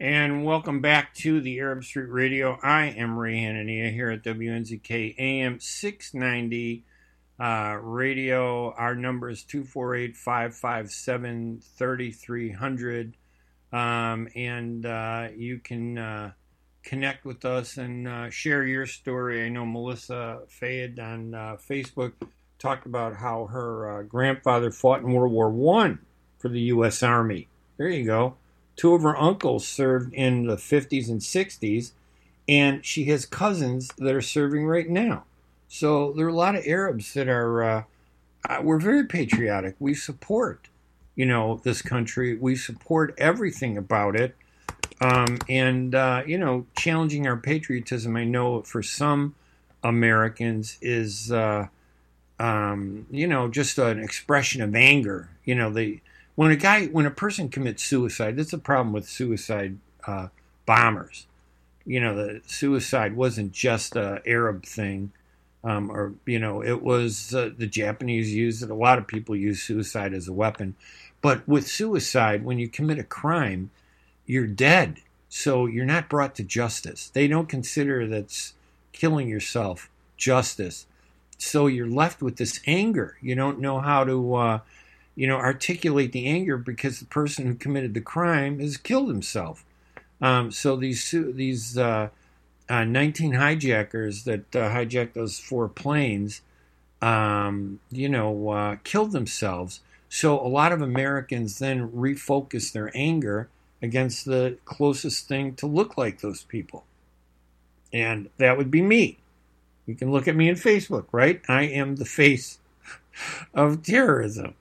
And welcome back to the Arab Street Radio. I am Ray Hanania here at WNZK AM 690 uh, radio. Our number is 248 557 3300. Um, and uh, you can uh, connect with us and uh, share your story. I know Melissa Fayed on uh, Facebook talked about how her uh, grandfather fought in World War One for the U.S. Army. There you go. Two of her uncles served in the 50s and 60s, and she has cousins that are serving right now. So there are a lot of Arabs that are. Uh, uh, we're very patriotic. We support, you know, this country. We support everything about it, um, and uh, you know, challenging our patriotism. I know for some Americans is, uh, um, you know, just an expression of anger. You know, they when a guy when a person commits suicide that's a problem with suicide uh, bombers. You know the suicide wasn't just a arab thing um, or you know it was uh, the japanese used it. A lot of people use suicide as a weapon. But with suicide when you commit a crime you're dead. So you're not brought to justice. They don't consider that's killing yourself justice. So you're left with this anger. You don't know how to uh, you know, articulate the anger because the person who committed the crime has killed himself. Um, so these these uh, uh, 19 hijackers that uh, hijacked those four planes, um, you know, uh, killed themselves. So a lot of Americans then refocus their anger against the closest thing to look like those people, and that would be me. You can look at me on Facebook, right? I am the face of terrorism.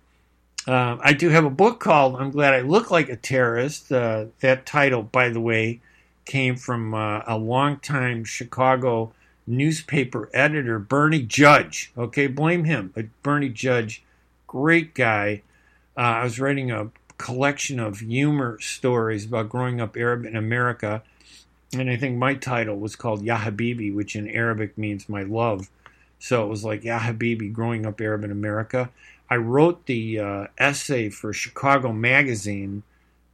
Uh, I do have a book called I'm Glad I Look Like a Terrorist. Uh, that title, by the way, came from uh, a longtime Chicago newspaper editor, Bernie Judge. Okay, blame him, but Bernie Judge, great guy. Uh, I was writing a collection of humor stories about growing up Arab in America, and I think my title was called Ya Habibi, which in Arabic means my love. So it was like Ya Habibi, growing up Arab in America. I wrote the uh, essay for Chicago Magazine.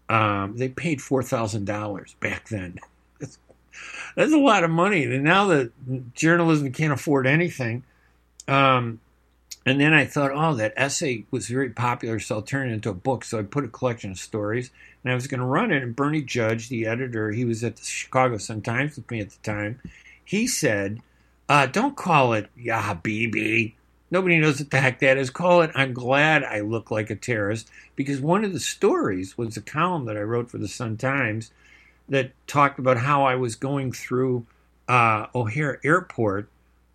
Um, they paid four thousand dollars back then. That's, a lot of money. And now that journalism can't afford anything, um, and then I thought, oh, that essay was very popular, so I'll turn it into a book. So I put a collection of stories, and I was going to run it. And Bernie Judge, the editor, he was at the Chicago Sun Times with me at the time. He said, uh, "Don't call it Ya Habibi." Nobody knows what the heck that is. Call it I'm glad I look like a terrorist because one of the stories was a column that I wrote for the Sun Times that talked about how I was going through uh, O'Hare Airport.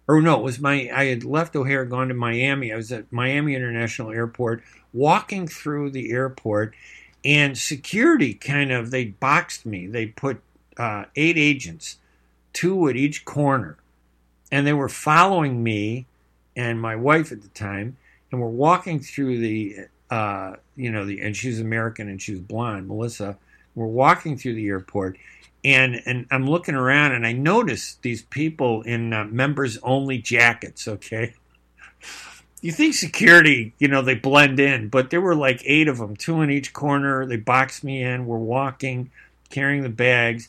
Or no, it was my I had left O'Hare, gone to Miami. I was at Miami International Airport, walking through the airport, and security kind of they boxed me. They put uh, eight agents, two at each corner, and they were following me and my wife at the time, and we're walking through the, uh, you know, the and she's American and she's blonde, Melissa. We're walking through the airport, and and I'm looking around and I notice these people in uh, members only jackets. Okay, you think security, you know, they blend in, but there were like eight of them, two in each corner. They boxed me in. We're walking, carrying the bags.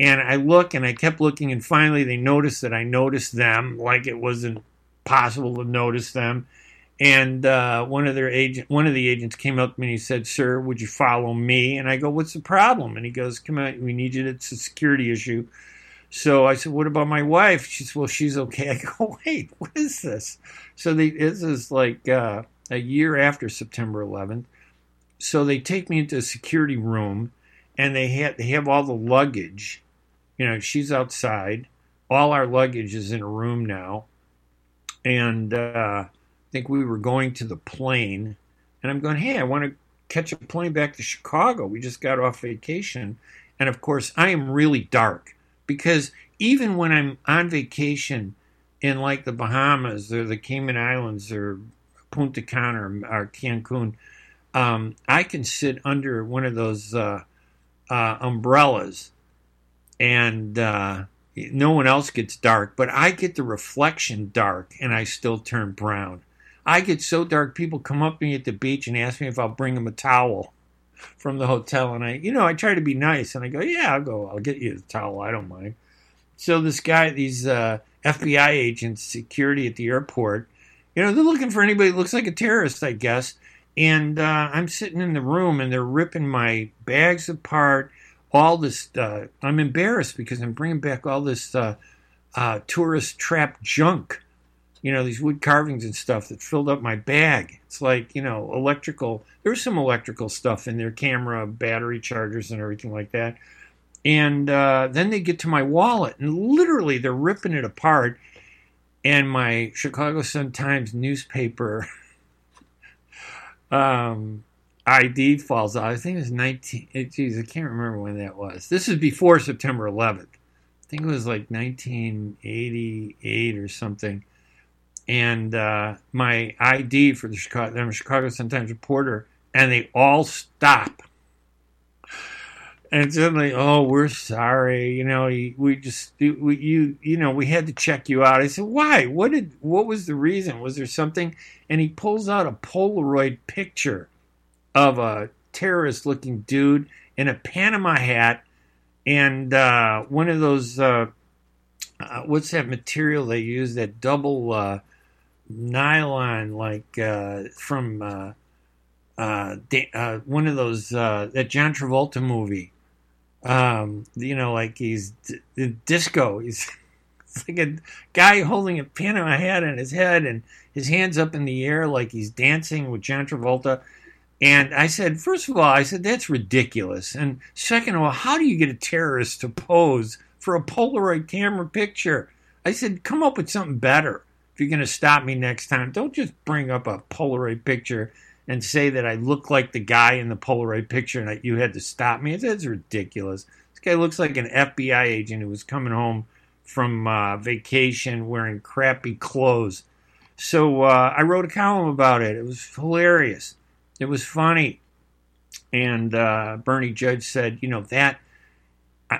And I look and I kept looking, and finally they noticed that I noticed them, like it wasn't possible to notice them. And uh, one of their agent, one of the agents came up to me and he said, "Sir, would you follow me?" And I go, "What's the problem?" And he goes, "Come on, we need you. It's a security issue." So I said, "What about my wife?" She said, "Well, she's okay." I go, "Wait, what is this?" So they, this is like uh, a year after September 11th. So they take me into a security room, and they have they have all the luggage. You know, she's outside. All our luggage is in a room now and uh, I think we were going to the plane, and I'm going, hey, I want to catch a plane back to Chicago. We just got off vacation, and of course, I am really dark because even when I'm on vacation in like the Bahamas or the Cayman Islands or Punta Cana or, Cancun, um, I can sit under one of those uh, uh, umbrellas and uh, no one else gets dark, but I get the reflection dark and I still turn brown. I get so dark, people come up to me at the beach and ask me if I'll bring them a towel from the hotel. And I, you know, I try to be nice and I go, yeah, I'll go, I'll get you the towel. I don't mind. So this guy, these uh, FBI agents, security at the airport, you know, they're looking for anybody that looks like a terrorist, I guess. And uh, I'm sitting in the room and they're ripping my bags apart all this. Uh, I'm embarrassed because I'm bringing back all this uh, uh, tourist trap junk. You know, these wood carvings and stuff that filled up my bag. It's like, you know, electrical. There's some electrical stuff in there, camera, battery chargers, and everything like that. And uh, then they get to my wallet, and literally they're ripping it apart. And my Chicago Sun Times newspaper um, ID falls out. I think it was 19. Geez, I can't remember when that was. This is before September 11th. I think it was like 1988 or something. And uh, my ID for the Chicago, I'm a Chicago Sun Times reporter, and they all stop. And suddenly, oh, we're sorry. You know, we just we, you you know we had to check you out. I said, why? What did what was the reason? Was there something? And he pulls out a Polaroid picture of a terrorist looking dude in a Panama hat and uh, one of those uh, uh, what's that material they use? That double uh, nylon like uh, from uh, one of those that John Travolta movie. Um, you know like he's d- disco. He's like a guy holding a Panama hat on his head and his hands up in the air like he's dancing with John Travolta and I said, first of all, I said, that's ridiculous. And second of all, how do you get a terrorist to pose for a Polaroid camera picture? I said, come up with something better if you're going to stop me next time. Don't just bring up a Polaroid picture and say that I look like the guy in the Polaroid picture and that you had to stop me. That's ridiculous. This guy looks like an FBI agent who was coming home from uh, vacation wearing crappy clothes. So uh, I wrote a column about it. It was hilarious. It was funny. And uh, Bernie Judge said, you know, that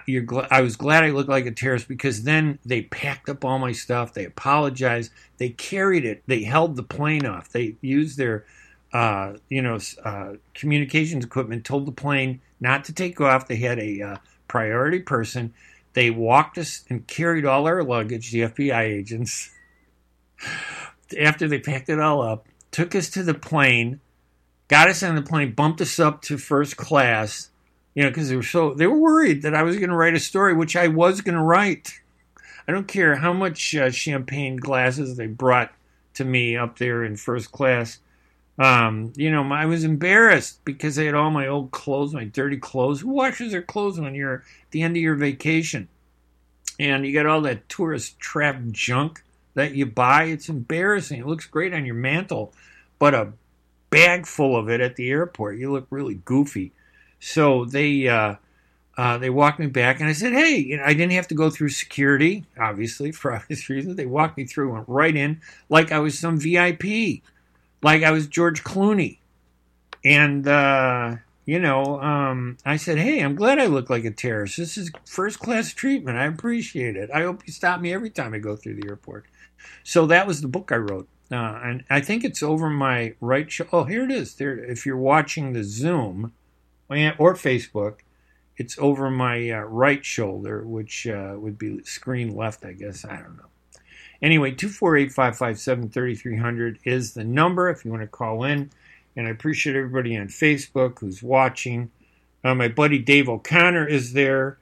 gl- I was glad I looked like a terrorist because then they packed up all my stuff. They apologized. They carried it. They held the plane off. They used their, uh, you know, uh, communications equipment. Told the plane not to take off. They had a uh, priority person. They walked us and carried all our luggage. The FBI agents. After they packed it all up, took us to the plane, got us on the plane, bumped us up to first class you know, because they were so they were worried that I was going to write a story, which I was going to write. I don't care how much uh, champagne glasses they brought to me up there in first class. Um, you know, I was embarrassed because I had all my old clothes, my dirty clothes. Who washes their clothes when you're at the end of your vacation? And you got all that tourist trap junk that you buy. It's embarrassing. It looks great on your mantle, but a bag full of it at the airport, you look really goofy. So they uh, uh, they walked me back, and I said, "Hey, you know, I didn't have to go through security, obviously for obvious reasons. They walked me through, went right in, like I was some VIP, like I was George Clooney." And uh, you know, um, I said, "Hey, I'm glad I look like a terrorist. This is first class treatment. I appreciate it. I hope you stop me every time I go through the airport." So that was the book I wrote. Uh, and I think it's over my right shoulder. Oh, here it is. There, if you're watching the Zoom, or Facebook. It's over my uh, right shoulder, which uh, would be screen left, I guess. I don't know. Anyway, 248 557 3300 is the number if you want to call in. And I appreciate everybody on Facebook who's watching. Uh, my buddy Dave O'Connor is there.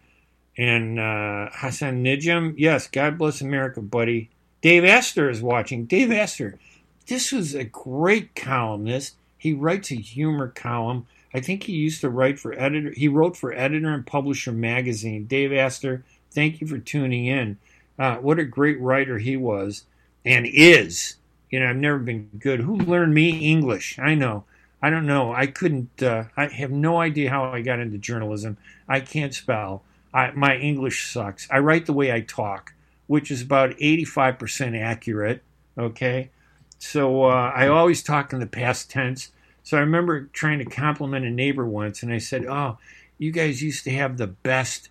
And uh, Hassan Nijam. Yes, God bless America, buddy. Dave Astor is watching. Dave Astor, this was a great columnist. He writes a humor column. I think he used to write for editor. He wrote for Editor and Publisher magazine. Dave Astor, thank you for tuning in. Uh, what a great writer he was and is. You know, I've never been good. Who learned me English? I know. I don't know. I couldn't. Uh, I have no idea how I got into journalism. I can't spell. I, my English sucks. I write the way I talk, which is about 85% accurate. Okay. So uh, I always talk in the past tense. So I remember trying to compliment a neighbor once, and I said, "Oh, you guys used to have the best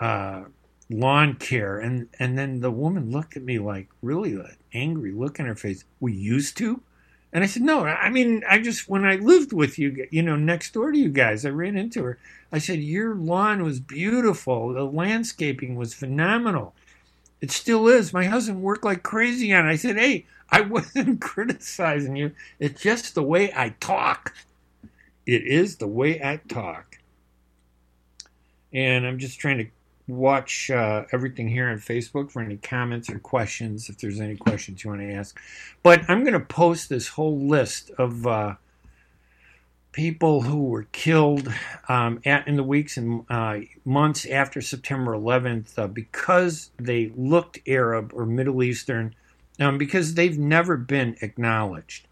uh, lawn care," and and then the woman looked at me like really like, angry look in her face. We used to, and I said, "No, I mean, I just when I lived with you, you know, next door to you guys, I ran into her. I said your lawn was beautiful. The landscaping was phenomenal. It still is. My husband worked like crazy on it. I said, hey." I wasn't criticizing you. It's just the way I talk. It is the way I talk. And I'm just trying to watch uh, everything here on Facebook for any comments or questions, if there's any questions you want to ask. But I'm going to post this whole list of uh, people who were killed um, at, in the weeks and uh, months after September 11th uh, because they looked Arab or Middle Eastern um, because they've never been acknowledged.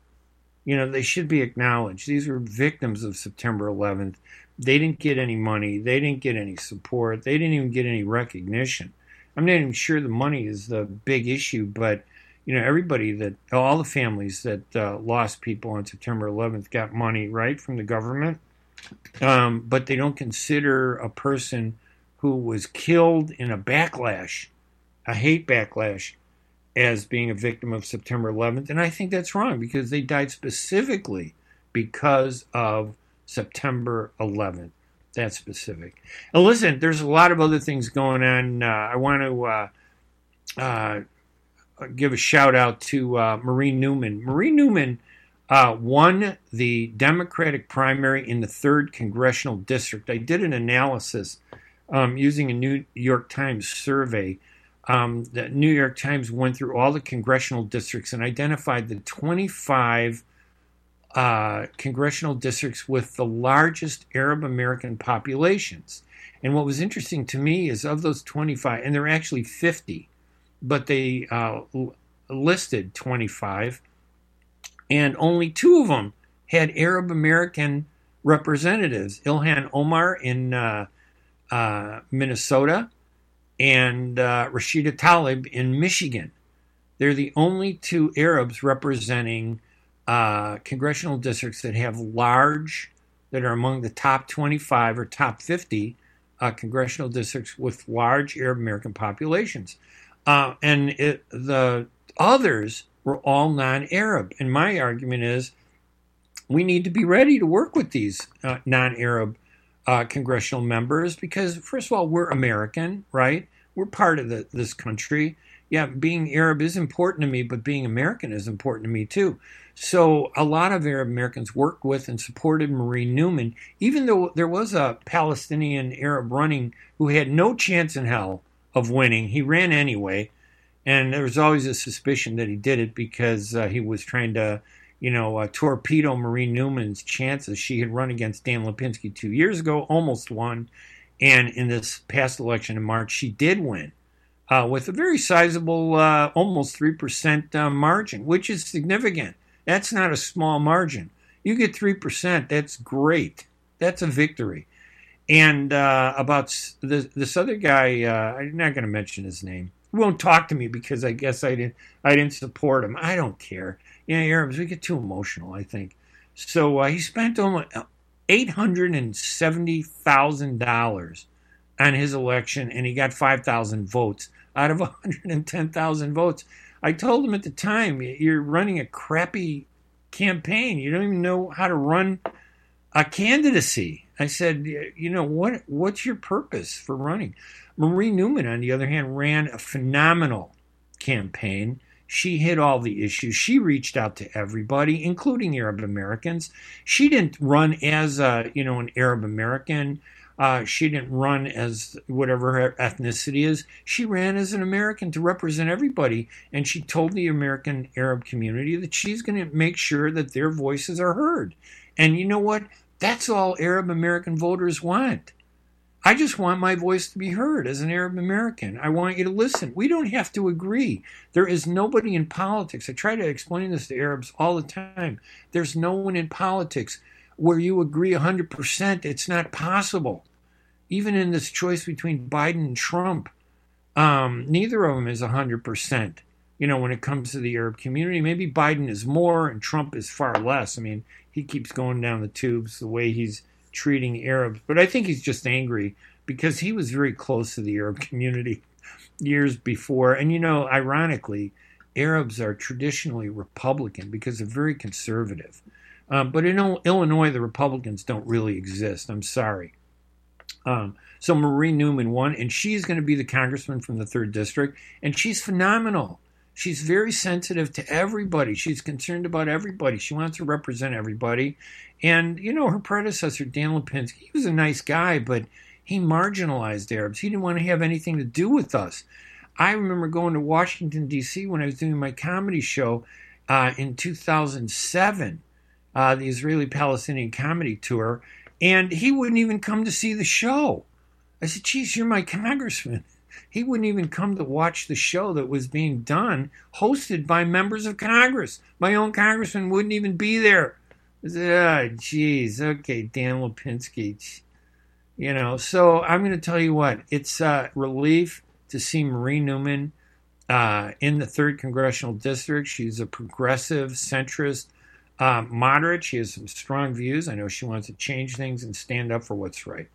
You know, they should be acknowledged. These were victims of September 11th. They didn't get any money. They didn't get any support. They didn't even get any recognition. I'm not even sure the money is the big issue, but you know, everybody that all the families that uh, lost people on September 11th got money right from the government, um, but they don't consider a person who was killed in a backlash, a hate backlash, as being a victim of September 11th. And I think that's wrong because they died specifically because of September 11th. That's specific. And listen, there's a lot of other things going on. Uh, I want to uh, uh, give a shout out to uh, Marie Newman. Marie Newman uh, won the Democratic primary in the 3rd Congressional District. I did an analysis um, using a New York Times survey um, the New York Times went through all the congressional districts and identified the 25 uh, congressional districts with the largest Arab American populations. And what was interesting to me is of those 25, and there are actually 50, but they uh, listed 25, and only two of them had Arab American representatives Ilhan Omar in uh, uh, Minnesota and uh, Rashida Tlaib in Michigan. They're the only two Arabs representing uh, congressional districts that have large, that are among the top 25 or top 50 uh, congressional districts with large Arab American populations. Uh, and it, the others were all non Arab. And my argument is we need to be ready to work with these uh, non Arab uh, congressional members because, first of all, we're American, right? We're part of the, this country. Yeah, being Arab is important to me, but being American is important to me too. So a lot of Arab Americans worked with and supported Marie Newman, even though there was a Palestinian Arab running who had no chance in hell of winning. He ran anyway, and there was always a suspicion that he did it because uh, he was trying to, you know, uh, torpedo Marie Newman's chances. She had run against Dan Lipinski two years ago, almost won, and in this past election in March, she did win. Uh, with a very sizable, uh, almost 3% uh, margin, which is significant. That's not a small margin. You get 3%, that's great. That's a victory. And uh, about this, this other guy, uh, I'm not going to mention his name. He won't talk to me because I guess I didn't I didn't support him. I don't care. You know, Arabs we get too emotional. I think so. Uh, he spent almost eight hundred and seventy thousand dollars on his election, and he got five thousand votes out of one hundred and ten thousand votes. I told him at the time, "You're running a crappy campaign. You don't even know how to run a candidacy." I said, "You know what? What's your purpose for running?" Marie Newman, on the other hand, ran a phenomenal campaign. She hit all the issues. She reached out to everybody, including Arab Americans. She didn't run as a, you know, an Arab American. Uh, she didn't run as whatever her ethnicity is. She ran as an American to represent everybody. And she told the American Arab community that she's going to make sure that their voices are heard. And you know what? That's all Arab American voters want. I just want my voice to be heard as an Arab American. I want you to listen. We don't have to agree. There is nobody in politics. I try to explain this to Arabs all the time. There's no one in politics where you agree 100%. It's not possible. Even in this choice between Biden and Trump, um, neither of them is 100%. You know, when it comes to the Arab community, maybe Biden is more and Trump is far less. I mean, he keeps going down the tubes the way he's treating Arabs, but I think he's just angry because he was very close to the Arab community years before. And you know, ironically, Arabs are traditionally Republican because they're very conservative. Um, but in Illinois, the Republicans don't really exist. I'm sorry. Um, so Marie Newman won, and she's going to be the congressman from the third district, and she's phenomenal. She's very sensitive to everybody. She's concerned about everybody. She wants to represent everybody. And, you know, her predecessor, Dan Lipinski, he was a nice guy, but he marginalized Arabs. He didn't want to have anything to do with us. I remember going to Washington, D.C. when I was doing my comedy show uh, in 2007, uh, the Israeli Palestinian comedy tour, and he wouldn't even come to see the show. I said, geez, you're my congressman. He wouldn't even come to watch the show that was being done, hosted by members of Congress. My own congressman wouldn't even be there. I said, oh, okay, Dan Lipinski. You know, so I'm going to tell you what, it's a relief to see Marie Newman uh, in the third congressional district. She's a progressive, centrist, uh, moderate. She has some strong views. I know she wants to change things and stand up for what's right.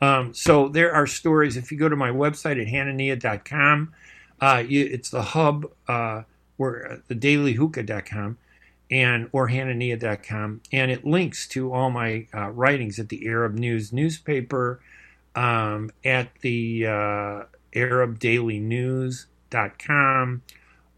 Um, so there are stories. If you go to my website at hanania.com, uh, it's the hub uh, where uh, the dailyhookah.com and or hanania.com, and it links to all my uh, writings at the Arab News newspaper, um, at the uh, ArabDailyNews.com,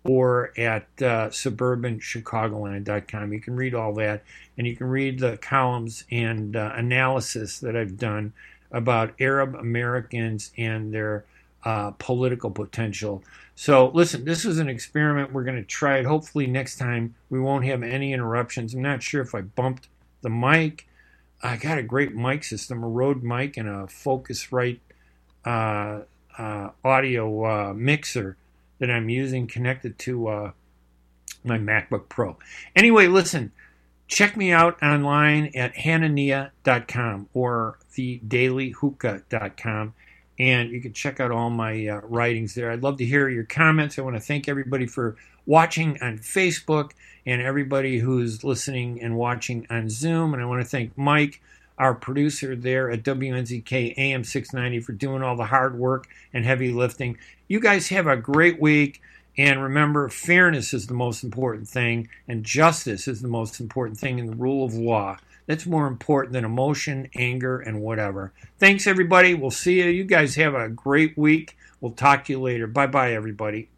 or at uh, suburbanchicagoland.com. You can read all that, and you can read the columns and uh, analysis that I've done about Arab Americans and their uh, political potential. So, listen, this is an experiment. We're going to try it. Hopefully, next time we won't have any interruptions. I'm not sure if I bumped the mic. I got a great mic system, a Rode mic, and a Focusrite uh, uh, audio uh, mixer that I'm using connected to uh, my MacBook Pro. Anyway, listen, check me out online at hanania.com or thedailyhookah.com and you can check out all my uh, writings there. I'd love to hear your comments. I want to thank everybody for watching on Facebook and everybody who's listening and watching on Zoom. And I want to thank Mike, our producer there at WNZK AM 690, for doing all the hard work and heavy lifting. You guys have a great week. And remember, fairness is the most important thing, and justice is the most important thing in the rule of law. That's more important than emotion, anger, and whatever. Thanks, everybody. We'll see you. You guys have a great week. We'll talk to you later. Bye bye, everybody.